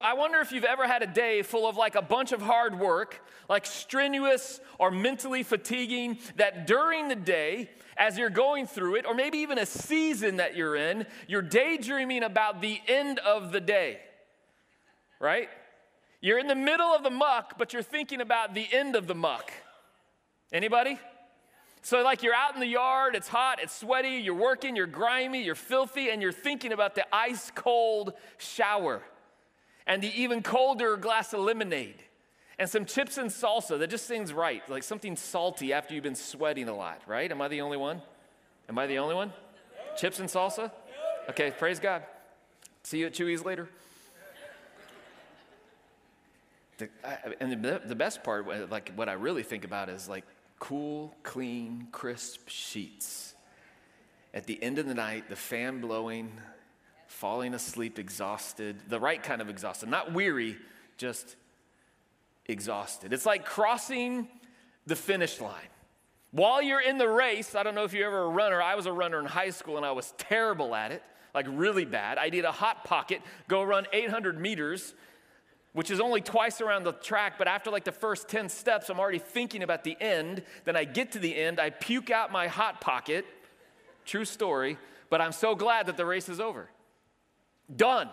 I wonder if you've ever had a day full of like a bunch of hard work, like strenuous or mentally fatiguing, that during the day, as you're going through it, or maybe even a season that you're in, you're daydreaming about the end of the day, right? You're in the middle of the muck, but you're thinking about the end of the muck. Anybody? So, like, you're out in the yard, it's hot, it's sweaty, you're working, you're grimy, you're filthy, and you're thinking about the ice cold shower and the even colder glass of lemonade and some chips and salsa that just seems right, like something salty after you've been sweating a lot, right? Am I the only one? Am I the only one? Chips and salsa? Okay, praise God. See you at Chuy's later. The, I, and the, the best part, uh, like what I really think about is like cool, clean, crisp sheets. At the end of the night, the fan blowing, falling asleep exhausted, the right kind of exhausted, not weary, just exhausted. It's like crossing the finish line. While you're in the race, I don't know if you're ever a runner. I was a runner in high school and I was terrible at it, like really bad. I did a hot pocket, go run 800 meters, which is only twice around the track, but after like the first 10 steps, I'm already thinking about the end. Then I get to the end, I puke out my hot pocket. True story, but I'm so glad that the race is over. Done.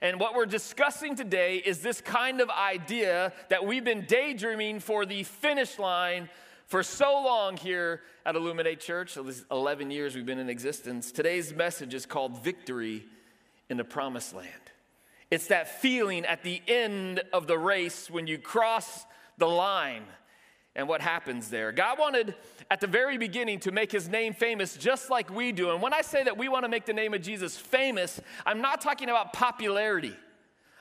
And what we're discussing today is this kind of idea that we've been daydreaming for the finish line for so long here at Illuminate Church. 11 years we've been in existence. Today's message is called Victory in the Promised Land. It's that feeling at the end of the race when you cross the line and what happens there. God wanted at the very beginning to make his name famous just like we do. And when I say that we want to make the name of Jesus famous, I'm not talking about popularity.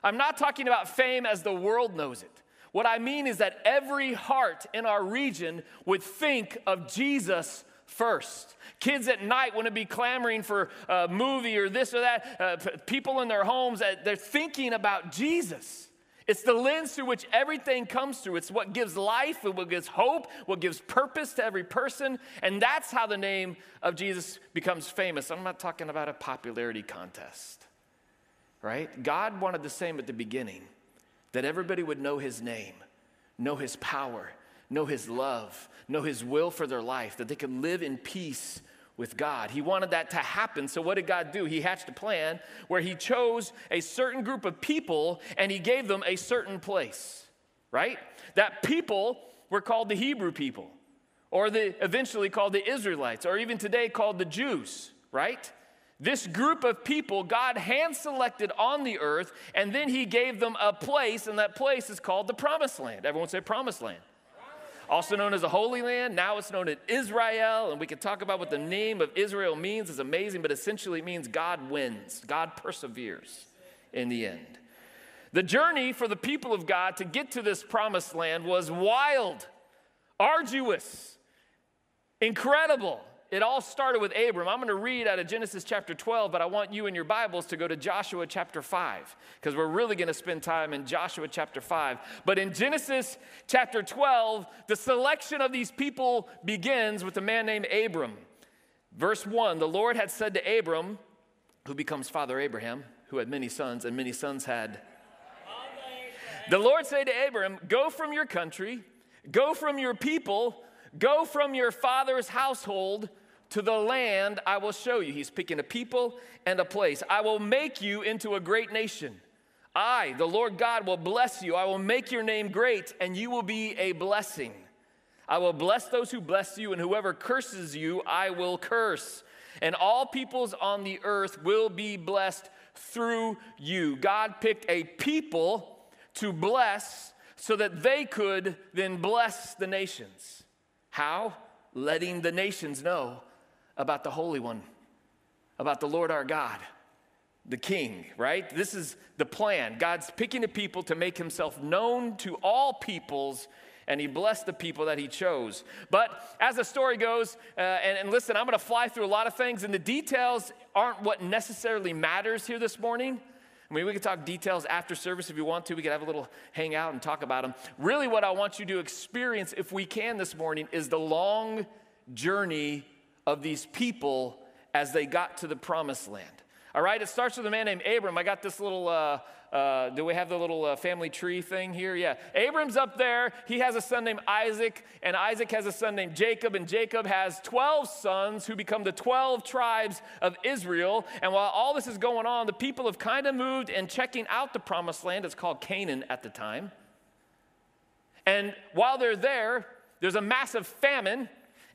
I'm not talking about fame as the world knows it. What I mean is that every heart in our region would think of Jesus first. Kids at night wouldn't be clamoring for a movie or this or that. Uh, people in their homes, uh, they're thinking about Jesus. It's the lens through which everything comes through. It's what gives life, what gives hope, what gives purpose to every person. And that's how the name of Jesus becomes famous. I'm not talking about a popularity contest, right? God wanted the same at the beginning that everybody would know his name, know his power, know his love, know his will for their life, that they could live in peace with God. He wanted that to happen. So, what did God do? He hatched a plan where He chose a certain group of people and He gave them a certain place, right? That people were called the Hebrew people, or the, eventually called the Israelites, or even today called the Jews, right? This group of people God hand selected on the earth, and then He gave them a place, and that place is called the Promised Land. Everyone say Promised Land also known as the Holy Land. Now it's known as Israel, and we can talk about what the name of Israel means. It's amazing, but essentially it means God wins, God perseveres in the end. The journey for the people of God to get to this promised land was wild, arduous, incredible. It all started with Abram. I'm going to read out of Genesis chapter 12, but I want you and your Bibles to go to Joshua chapter 5 because we're really going to spend time in Joshua chapter 5. But in Genesis chapter 12, the selection of these people begins with a man named Abram. Verse 1 The Lord had said to Abram, who becomes Father Abraham, who had many sons, and many sons had. The Lord said to Abram, Go from your country, go from your people Go from your father's household to the land I will show you. He's picking a people and a place. I will make you into a great nation. I, the Lord God, will bless you. I will make your name great, and you will be a blessing. I will bless those who bless you, and whoever curses you, I will curse. And all peoples on the earth will be blessed through you. God picked a people to bless so that they could then bless the nations. How? Letting the nations know about the Holy One, about the Lord our God, the King, right? This is the plan. God's picking a people to make himself known to all peoples and he blessed the people that he chose. But as the story goes, uh, and, and, listen, I'm going to fly through a lot of things, and the details aren't what necessarily matters here this morning. I mean, we can talk details after service if you want to. We could have a little hangout and talk about them. Really, what I want you to experience, if we can this morning, is the long journey of these people as they got to the promised land. All right, it starts with a man named Abram. I got this little, uh, uh, do we have the little uh, family tree thing here? Yeah. Abram's up there. He has a son named Isaac, and Isaac has a son named Jacob, and Jacob has 12 sons who become the 12 tribes of Israel. And while all this is going on, the people have kind of moved and checking out the promised land. It's called Canaan at the time. And while they're there, there's a massive famine.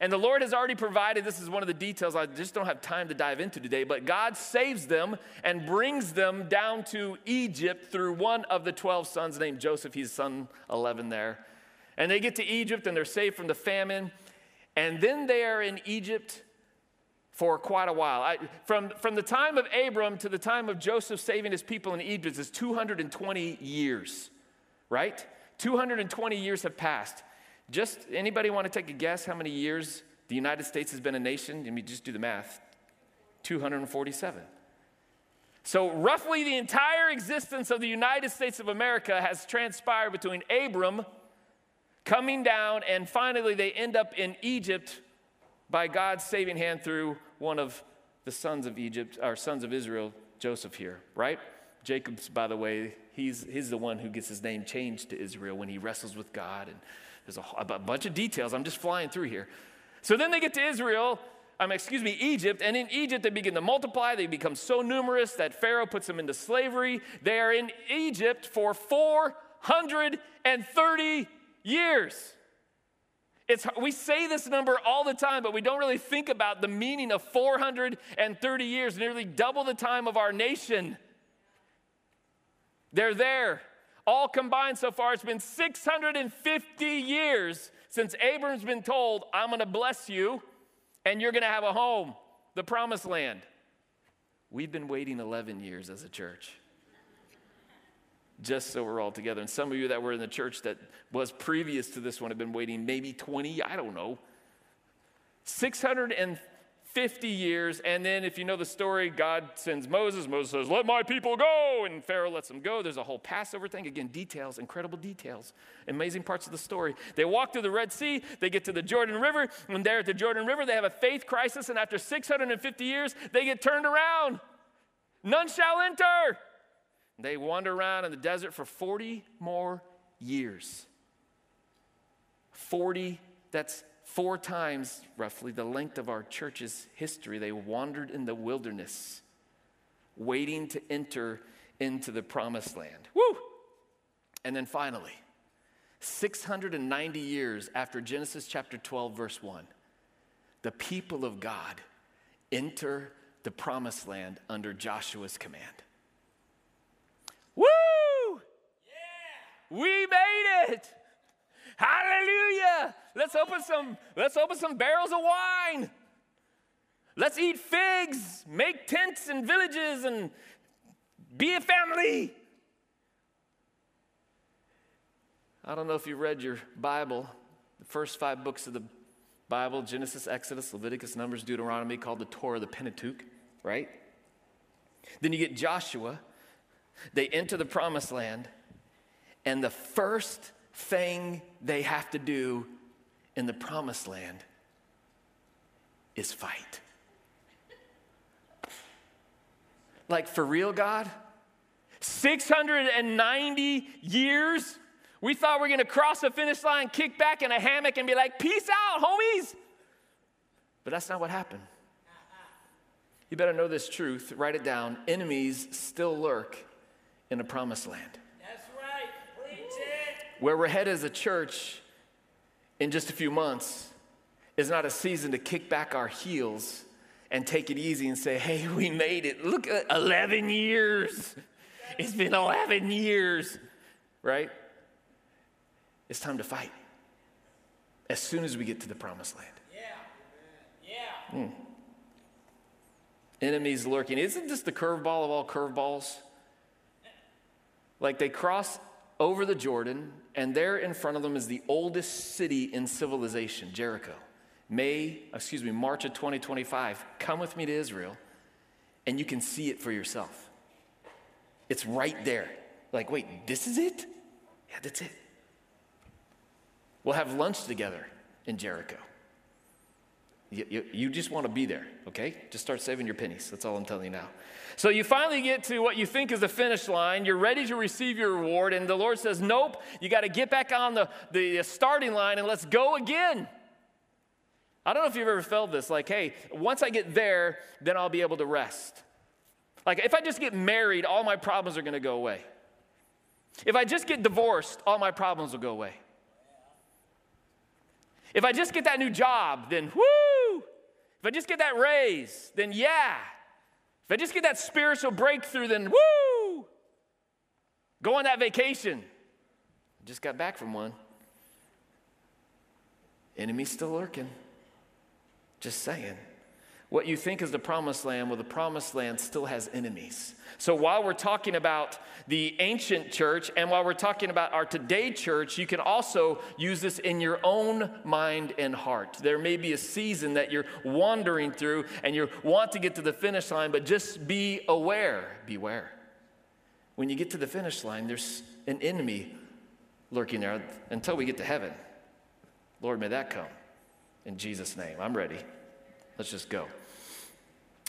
And the Lord has already provided, this is one of the details I just don't have time to dive into today, but God saves them and brings them down to Egypt through one of the 12 sons named Joseph. He's son 11 there. And they get to Egypt and they're saved from the famine. And then they are in Egypt for quite a while. I, from, from the time of Abram to the time of Joseph saving his people in Egypt is 220 years, right? 220 years have passed. Just anybody want to take a guess how many years the United States has been a nation? Let me just do the math 247. So, roughly the entire existence of the United States of America has transpired between Abram coming down and finally they end up in Egypt by God's saving hand through one of the sons of Egypt, our sons of Israel, Joseph here, right? Jacob's, by the way, he's, he's the one who gets his name changed to Israel when he wrestles with God. And there's a, a bunch of details. I'm just flying through here. So then they get to Israel, um, excuse me, Egypt, and in Egypt they begin to multiply. They become so numerous that Pharaoh puts them into slavery. They are in Egypt for 430 years. It's, we say this number all the time, but we don't really think about the meaning of 430 years, nearly double the time of our nation. They're there. All combined so far, it's been 650 years since Abram's been told, I'm going to bless you and you're going to have a home, the promised land. We've been waiting 11 years as a church. Just so we're all together. And some of you that were in the church that was previous to this one have been waiting maybe 20, I don't know. 650 50 years. And then, if you know the story, God sends Moses. Moses says, Let my people go. And Pharaoh lets them go. There's a whole Passover thing. Again, details, incredible details, amazing parts of the story. They walk through the Red Sea. They get to the Jordan River. And there at the Jordan River, they have a faith crisis. And after 650 years, they get turned around. None shall enter. They wander around in the desert for 40 more years. 40, that's Four times, roughly, the length of our church's history, they wandered in the wilderness, waiting to enter into the promised land. Woo! And then finally, 690 years after Genesis chapter 12, verse 1, the people of God enter the promised land under Joshua's command. Woo! Yeah! We made it! Hallelujah! Let's open some, let's open some barrels of wine. Let's eat figs, make tents and villages, and be a family. I don't know if you read your Bible, the first five books of the Bible Genesis, Exodus, Leviticus, Numbers, Deuteronomy, called the Torah, the Pentateuch, right? Then you get Joshua. They enter the promised land, and the first thing they have to do in the promised land is fight. Like, for real, God? 690 years? We thought we are gonna cross the finish line, kick back in a hammock, and be like, peace out, homies. But that's not what happened. You better know this truth, write it down. Enemies still lurk in the promised land. That's right. Preach it. Where we're headed as a church in just a few months is not a season to kick back our heels and take it easy and say, hey, we made it. Look at 11 years. It's been 11 years, right? It's time to fight as soon as we get to the promised land. Yeah. Yeah. Mm. Enemies lurking. Isn't this the curveball of all curveballs? Like they cross over the Jordan, and there in front of them is the oldest city in civilization, Jericho. May, excuse me, March of 2025. Come with me to Israel, and you can see it for yourself. It's right there. Like, wait, this is it? Yeah, that's it. We'll have lunch together in Jericho. You, you, you just want to be there, okay? Just start saving your pennies. That's all I'm telling you now. So you finally get to what you think is the finish line. You're ready to receive your reward, and the Lord says, Nope, you got to get back on the, the starting line and let's go again. I don't know if you've ever felt this like, hey, once I get there, then I'll be able to rest. Like, if I just get married, all my problems are going to go away. If I just get divorced, all my problems will go away. If I just get that new job, then whoo! If I just get that raise, then yeah. If I just get that spiritual breakthrough, then woo! Go on that vacation. Just got back from one. Enemy still lurking. Just saying. What you think is the promised land, well, the promised land still has enemies. So while we're talking about the ancient church and while we're talking about our today church, you can also use this in your own mind and heart. There may be a season that you're wandering through and you want to get to the finish line, but just be aware, beware. When you get to the finish line, there's an enemy lurking there until we get to heaven. Lord, may that come. In Jesus' name. I'm ready. Let's just go.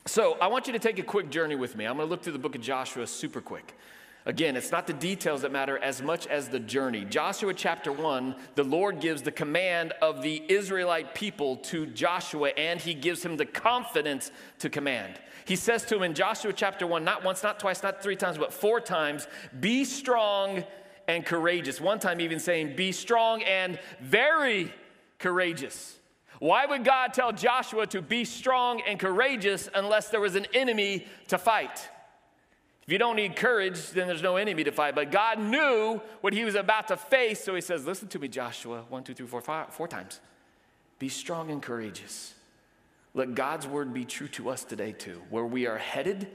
So, I want you to take a quick journey with me. I'm going to look through the book of Joshua super quick. Again, it's not the details that matter as much as the journey. Joshua chapter 1, the Lord gives the command of the Israelite people to Joshua, and he gives him the confidence to command. He says to him in Joshua chapter 1, not once, not twice, not three times, but four times, be strong and courageous. One time, even saying, be strong and very courageous. Why would God tell Joshua to be strong and courageous unless there was an enemy to fight? If you don't need courage, then there's no enemy to fight. But God knew what he was about to face, so he says, Listen to me, Joshua, one, two, three, four, five, four times. Be strong and courageous. Let God's word be true to us today, too. Where we are headed,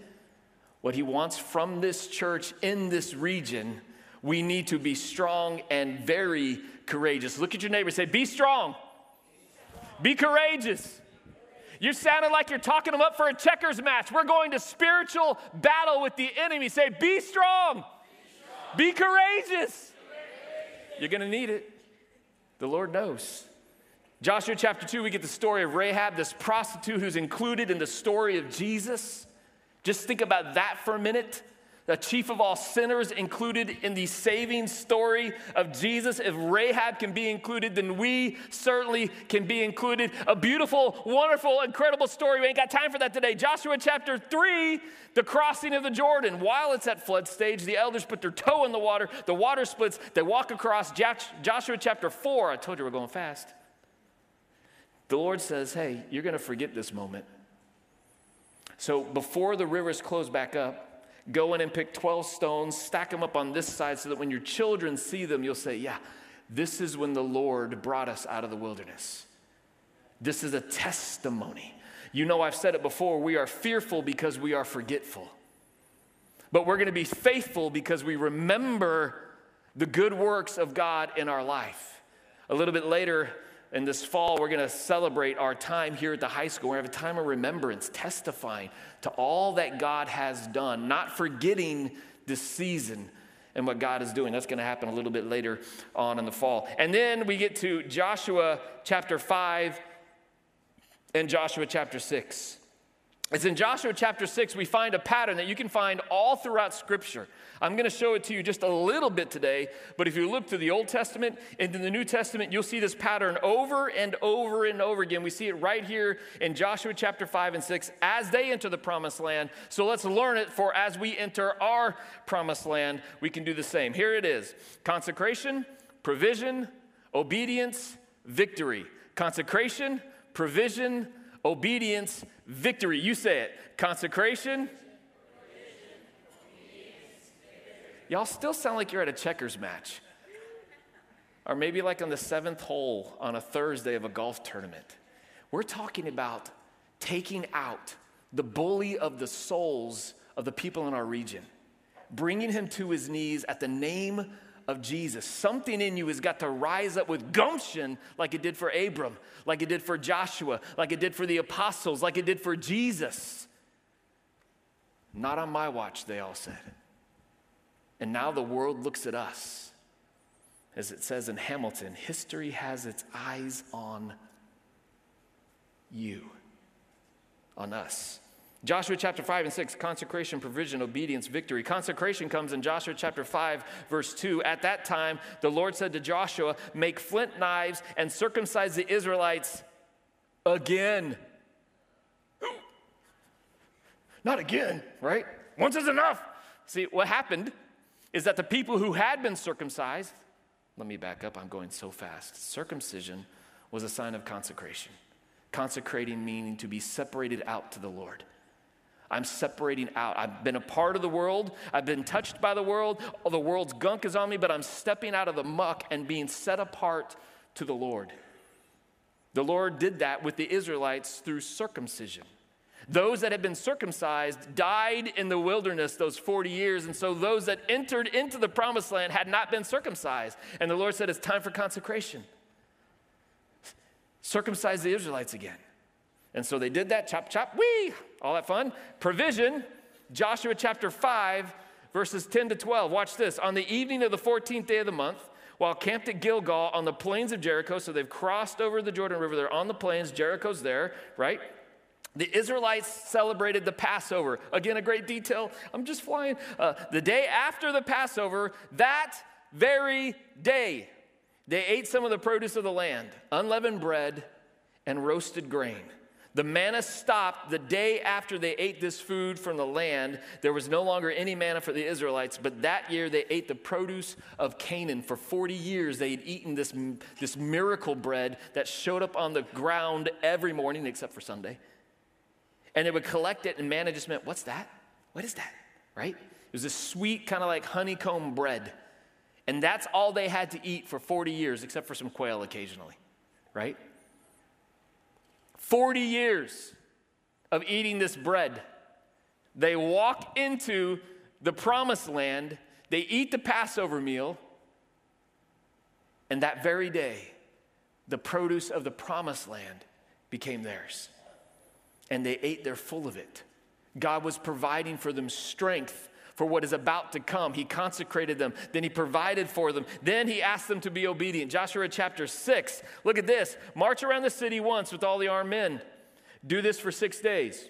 what he wants from this church in this region, we need to be strong and very courageous. Look at your neighbor say, Be strong. Be courageous. You sounded like you're talking them up for a checkers match. We're going to spiritual battle with the enemy. Say, be strong. Be, strong. be courageous. You're going to need it. The Lord knows. Joshua chapter 2, we get the story of Rahab, this prostitute who's included in the story of Jesus. Just think about that for a minute the chief of all sinners included in the saving story of Jesus. If Rahab can be included, then we certainly can be included. A beautiful, wonderful, incredible story. We ain't got time for that today. Joshua chapter 3, the crossing of the Jordan. While it's at flood stage, the elders put their toe in the water, the water splits, they walk across. Joshua chapter 4, I told you we're going fast. The Lord says, Hey, you're going to forget this moment. So before the rivers close back up, go in and pick 12 stones, stack them up on this side so that when your children see them, you'll say, Yeah, this is when the Lord brought us out of the wilderness. This is a testimony. You know, I've said it before we are fearful because we are forgetful. But we're going to be faithful because we remember the good works of God in our life. A little bit later, and this fall, we're going to celebrate our time here at the high school. We're going to have a time of remembrance, testifying to all that God has done, not forgetting this season and what God is doing. That's going to happen a little bit later on in the fall. And then we get to Joshua chapter 5 and Joshua chapter 6. It's in Joshua chapter 6, we find a pattern that you can find all throughout Scripture. I'm going to show it to you just a little bit today, but if you look through the Old Testament and in the New Testament, you'll see this pattern over and over and over again. We see it right here in Joshua chapter 5 and 6 as they enter the promised land. So let's learn it for as we enter our promised land, we can do the same. Here it is consecration, provision, obedience, victory. Consecration, provision, obedience, victory. You say it. Consecration. Y'all still sound like you're at a checkers match. Or maybe like on the seventh hole on a Thursday of a golf tournament. We're talking about taking out the bully of the souls of the people in our region, bringing him to his knees at the name of Jesus. Something in you has got to rise up with gumption, like it did for Abram, like it did for Joshua, like it did for the apostles, like it did for Jesus. Not on my watch, they all said. And now the world looks at us. As it says in Hamilton, history has its eyes on you, on us. Joshua chapter 5 and 6, consecration, provision, obedience, victory. Consecration comes in Joshua chapter 5, verse 2. At that time, the Lord said to Joshua, Make flint knives and circumcise the Israelites again. Not again, right? Once is enough. See, what happened is that the people who had been circumcised, let me back up, I'm going so fast. Circumcision was a sign of consecration. Consecrating meaning to be separated out to the Lord. I'm separating out. I've been a part of the world. I've been touched by the world. All the world's gunk is on me, but I'm stepping out of the muck and being set apart to the Lord. The Lord did that with the Israelites through circumcision. Those that had been circumcised died in the wilderness those 40 years, and so those that entered into the promised land had not been circumcised. And the Lord said, It's time for consecration. Circumcise the Israelites again. And so they did that, chop, chop, wee, all that fun. Provision, Joshua chapter 5, verses 10 to 12. Watch this. On the evening of the 14th day of the month, while camped at Gilgal on the plains of Jericho, so they've crossed over the Jordan River, they're on the plains, Jericho's there, right? The Israelites celebrated the Passover. Again, a great detail. I'm just flying. Uh, the day after the Passover, that very day, they ate some of the produce of the land unleavened bread and roasted grain. The manna stopped the day after they ate this food from the land. There was no longer any manna for the Israelites, but that year they ate the produce of Canaan. For 40 years, they had eaten this, this miracle bread that showed up on the ground every morning except for Sunday. And they would collect it, and manna just meant, What's that? What is that? Right? It was a sweet, kind of like honeycomb bread. And that's all they had to eat for 40 years, except for some quail occasionally, right? 40 years of eating this bread. They walk into the promised land, they eat the Passover meal, and that very day, the produce of the promised land became theirs. And they ate there full of it. God was providing for them strength for what is about to come. He consecrated them, then He provided for them, then He asked them to be obedient. Joshua chapter 6, look at this march around the city once with all the armed men. Do this for six days.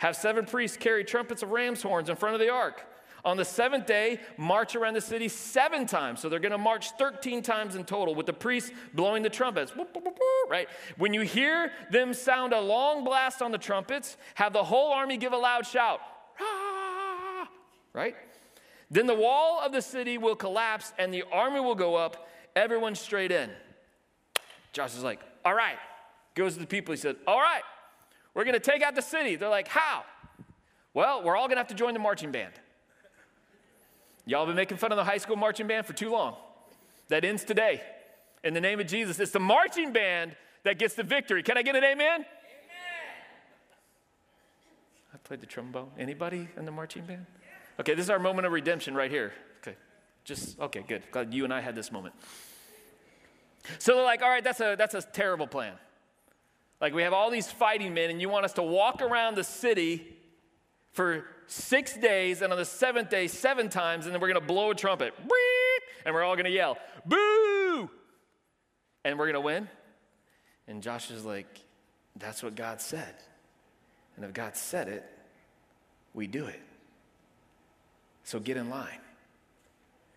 Have seven priests carry trumpets of ram's horns in front of the ark. On the seventh day, march around the city seven times. So they're going to march 13 times in total with the priests blowing the trumpets. Right? When you hear them sound a long blast on the trumpets, have the whole army give a loud shout right? Then the wall of the city will collapse and the army will go up, everyone straight in. Josh is like, all right. Goes to the people, he said, all right, we're gonna take out the city. They're like, how? Well, we're all gonna have to join the marching band. Y'all been making fun of the high school marching band for too long. That ends today. In the name of Jesus, it's the marching band that gets the victory. Can I get an amen? Amen. I played the trombone. Anybody in the marching band? Okay, this is our moment of redemption right here. Okay, just, okay, good. Glad you and I had this moment. So they're like, all right, that's a, that's a terrible plan. Like, we have all these fighting men, and you want us to walk around the city for six days, and on the seventh day, seven times, and then we're going to blow a trumpet. And we're all going to yell, boo! And we're going to win? And Josh is like, that's what God said. And if God said it, we do it. So get in line.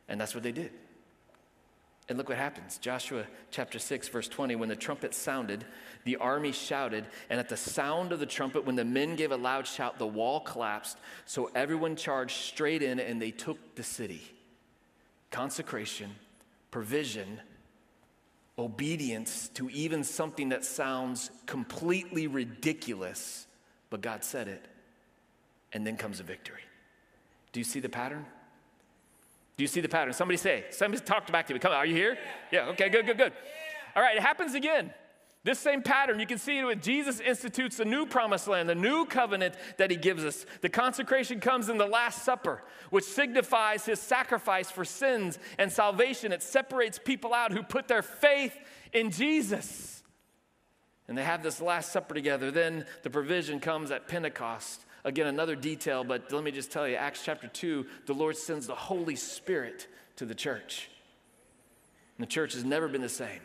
And that's what they did. And look what happens. Joshua chapter 6, verse 20. When the trumpet sounded, the army shouted, and at the sound of the trumpet, when the men gave a loud shout, the wall collapsed. So everyone charged straight in, and they took the city. Consecration, provision, obedience to even something that sounds completely ridiculous, but God said it. And then comes a victory. Do you see the pattern? Do you see the pattern? Somebody say, somebody talk back to me. Come on, are you here? Yeah, okay, good, good, good. All right, it happens again. This same pattern, you can see it when Jesus institutes the new promised land, the new covenant that he gives us. The consecration comes in the Last Supper, which signifies his sacrifice for sins and salvation. It separates people out who put their faith in Jesus. And they have this Last Supper together. Then the provision comes at Pentecost Again, another detail, but let me just tell you Acts chapter 2, the Lord sends the Holy Spirit to the church. And the church has never been the same.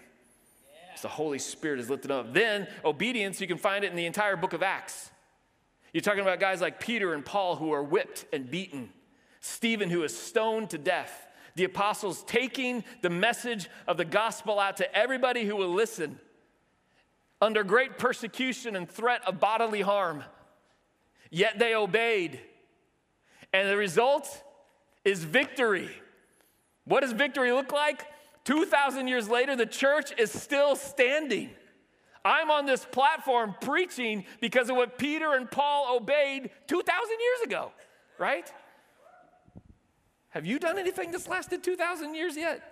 As the Holy Spirit is lifted up. Then, obedience, you can find it in the entire book of Acts. You're talking about guys like Peter and Paul who are whipped and beaten, Stephen who is stoned to death, the apostles taking the message of the gospel out to everybody who will listen under great persecution and threat of bodily harm. Yet they obeyed. And the result is victory. What does victory look like? 2,000 years later, the church is still standing. I'm on this platform preaching because of what Peter and Paul obeyed 2,000 years ago, right? Have you done anything that's lasted 2,000 years yet?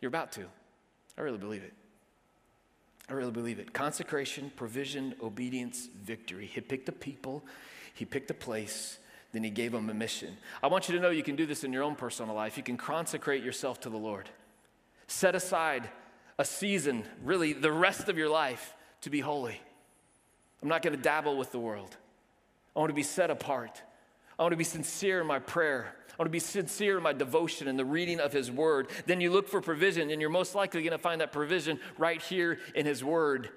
You're about to. I really believe it. I really believe it. Consecration, provision, obedience, victory. He picked a people, he picked a place, then he gave them a mission. I want you to know you can do this in your own personal life. You can consecrate yourself to the Lord. Set aside a season, really the rest of your life, to be holy. I'm not going to dabble with the world. I want to be set apart. I want to be sincere in my prayer. I want to be sincere in my devotion and the reading of His Word. Then you look for provision, and you're most likely going to find that provision right here in His Word.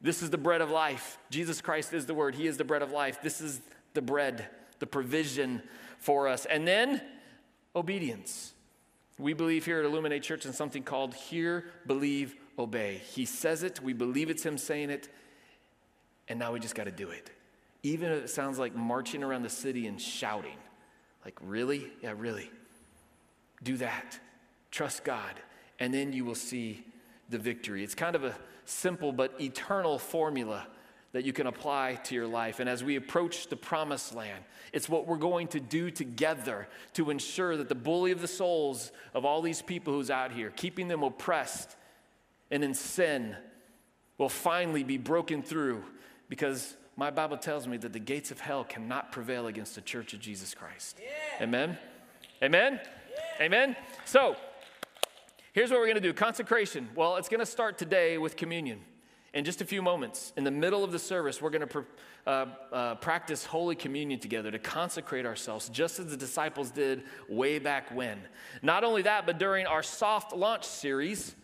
This is the bread of life. Jesus Christ is the Word. He is the bread of life. This is the bread, the provision for us. And then obedience. We believe here at Illuminate Church in something called hear, believe, obey. He says it, we believe it's Him saying it, and now we just got to do it. Even if it sounds like marching around the city and shouting. Like, really? Yeah, really. Do that. Trust God, and then you will see the victory. It's kind of a simple but eternal formula that you can apply to your life. And as we approach the promised land, it's what we're going to do together to ensure that the bully of the souls of all these people who's out here, keeping them oppressed and in sin, will finally be broken through because my Bible tells me that the gates of hell cannot prevail against the church of Jesus Christ. Yeah. Amen? Amen? Yeah. Amen? So, here's what we're going to do consecration. Well, it's going to start today with communion in just a few moments, in the middle of the service, we're going to uh, uh, practice Holy Communion together to consecrate ourselves, just as the disciples did way back when. Not only that, but during our soft launch series,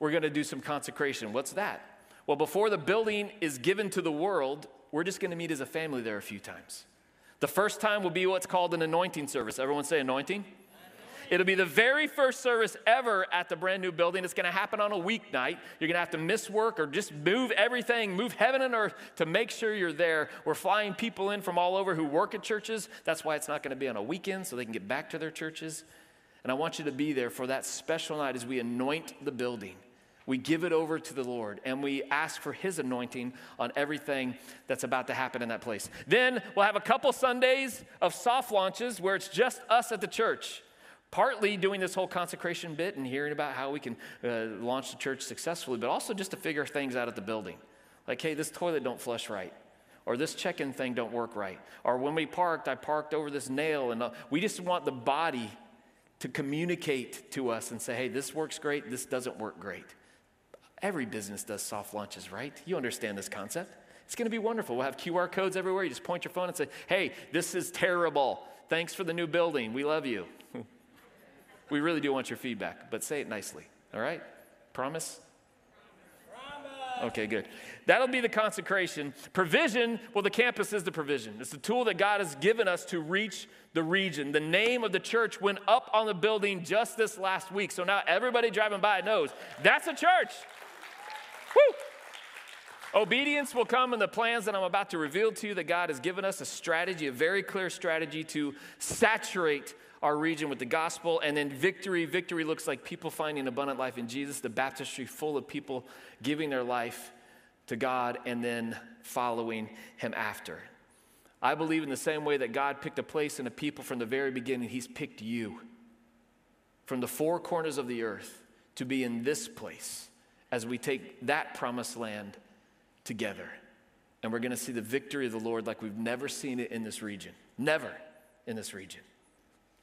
we're going to do some consecration. What's that? Well, before the building is given to the world, we're just going to meet as a family there a few times. The first time will be what's called an anointing service. Everyone say anointing? It'll be the very first service ever at the brand new building. It's going to happen on a weeknight. You're going to have to miss work or just move everything, move heaven and earth to make sure you're there. We're flying people in from all over who work at churches. That's why it's not going to be on a weekend so they can get back to their churches. And I want you to be there for that special night as we anoint the building. We give it over to the Lord and we ask for His anointing on everything that's about to happen in that place. Then we'll have a couple Sundays of soft launches where it's just us at the church partly doing this whole consecration bit and hearing about how we can uh, launch the church successfully but also just to figure things out at the building like hey this toilet don't flush right or this check-in thing don't work right or when we parked i parked over this nail and uh, we just want the body to communicate to us and say hey this works great this doesn't work great every business does soft launches right you understand this concept it's going to be wonderful we'll have qr codes everywhere you just point your phone and say hey this is terrible thanks for the new building we love you we really do want your feedback, but say it nicely, all right? Promise? Okay, good. That'll be the consecration. Provision, well, the campus is the provision. It's the tool that God has given us to reach the region. The name of the church went up on the building just this last week. So now everybody driving by knows that's a church. Obedience will come in the plans that I'm about to reveal to you that God has given us a strategy, a very clear strategy to saturate our region with the gospel. And then victory victory looks like people finding abundant life in Jesus, the baptistry full of people giving their life to God and then following Him after. I believe in the same way that God picked a place and a people from the very beginning, He's picked you from the four corners of the earth to be in this place as we take that promised land together. And we're going to see the victory of the Lord like we've never seen it in this region. Never in this region.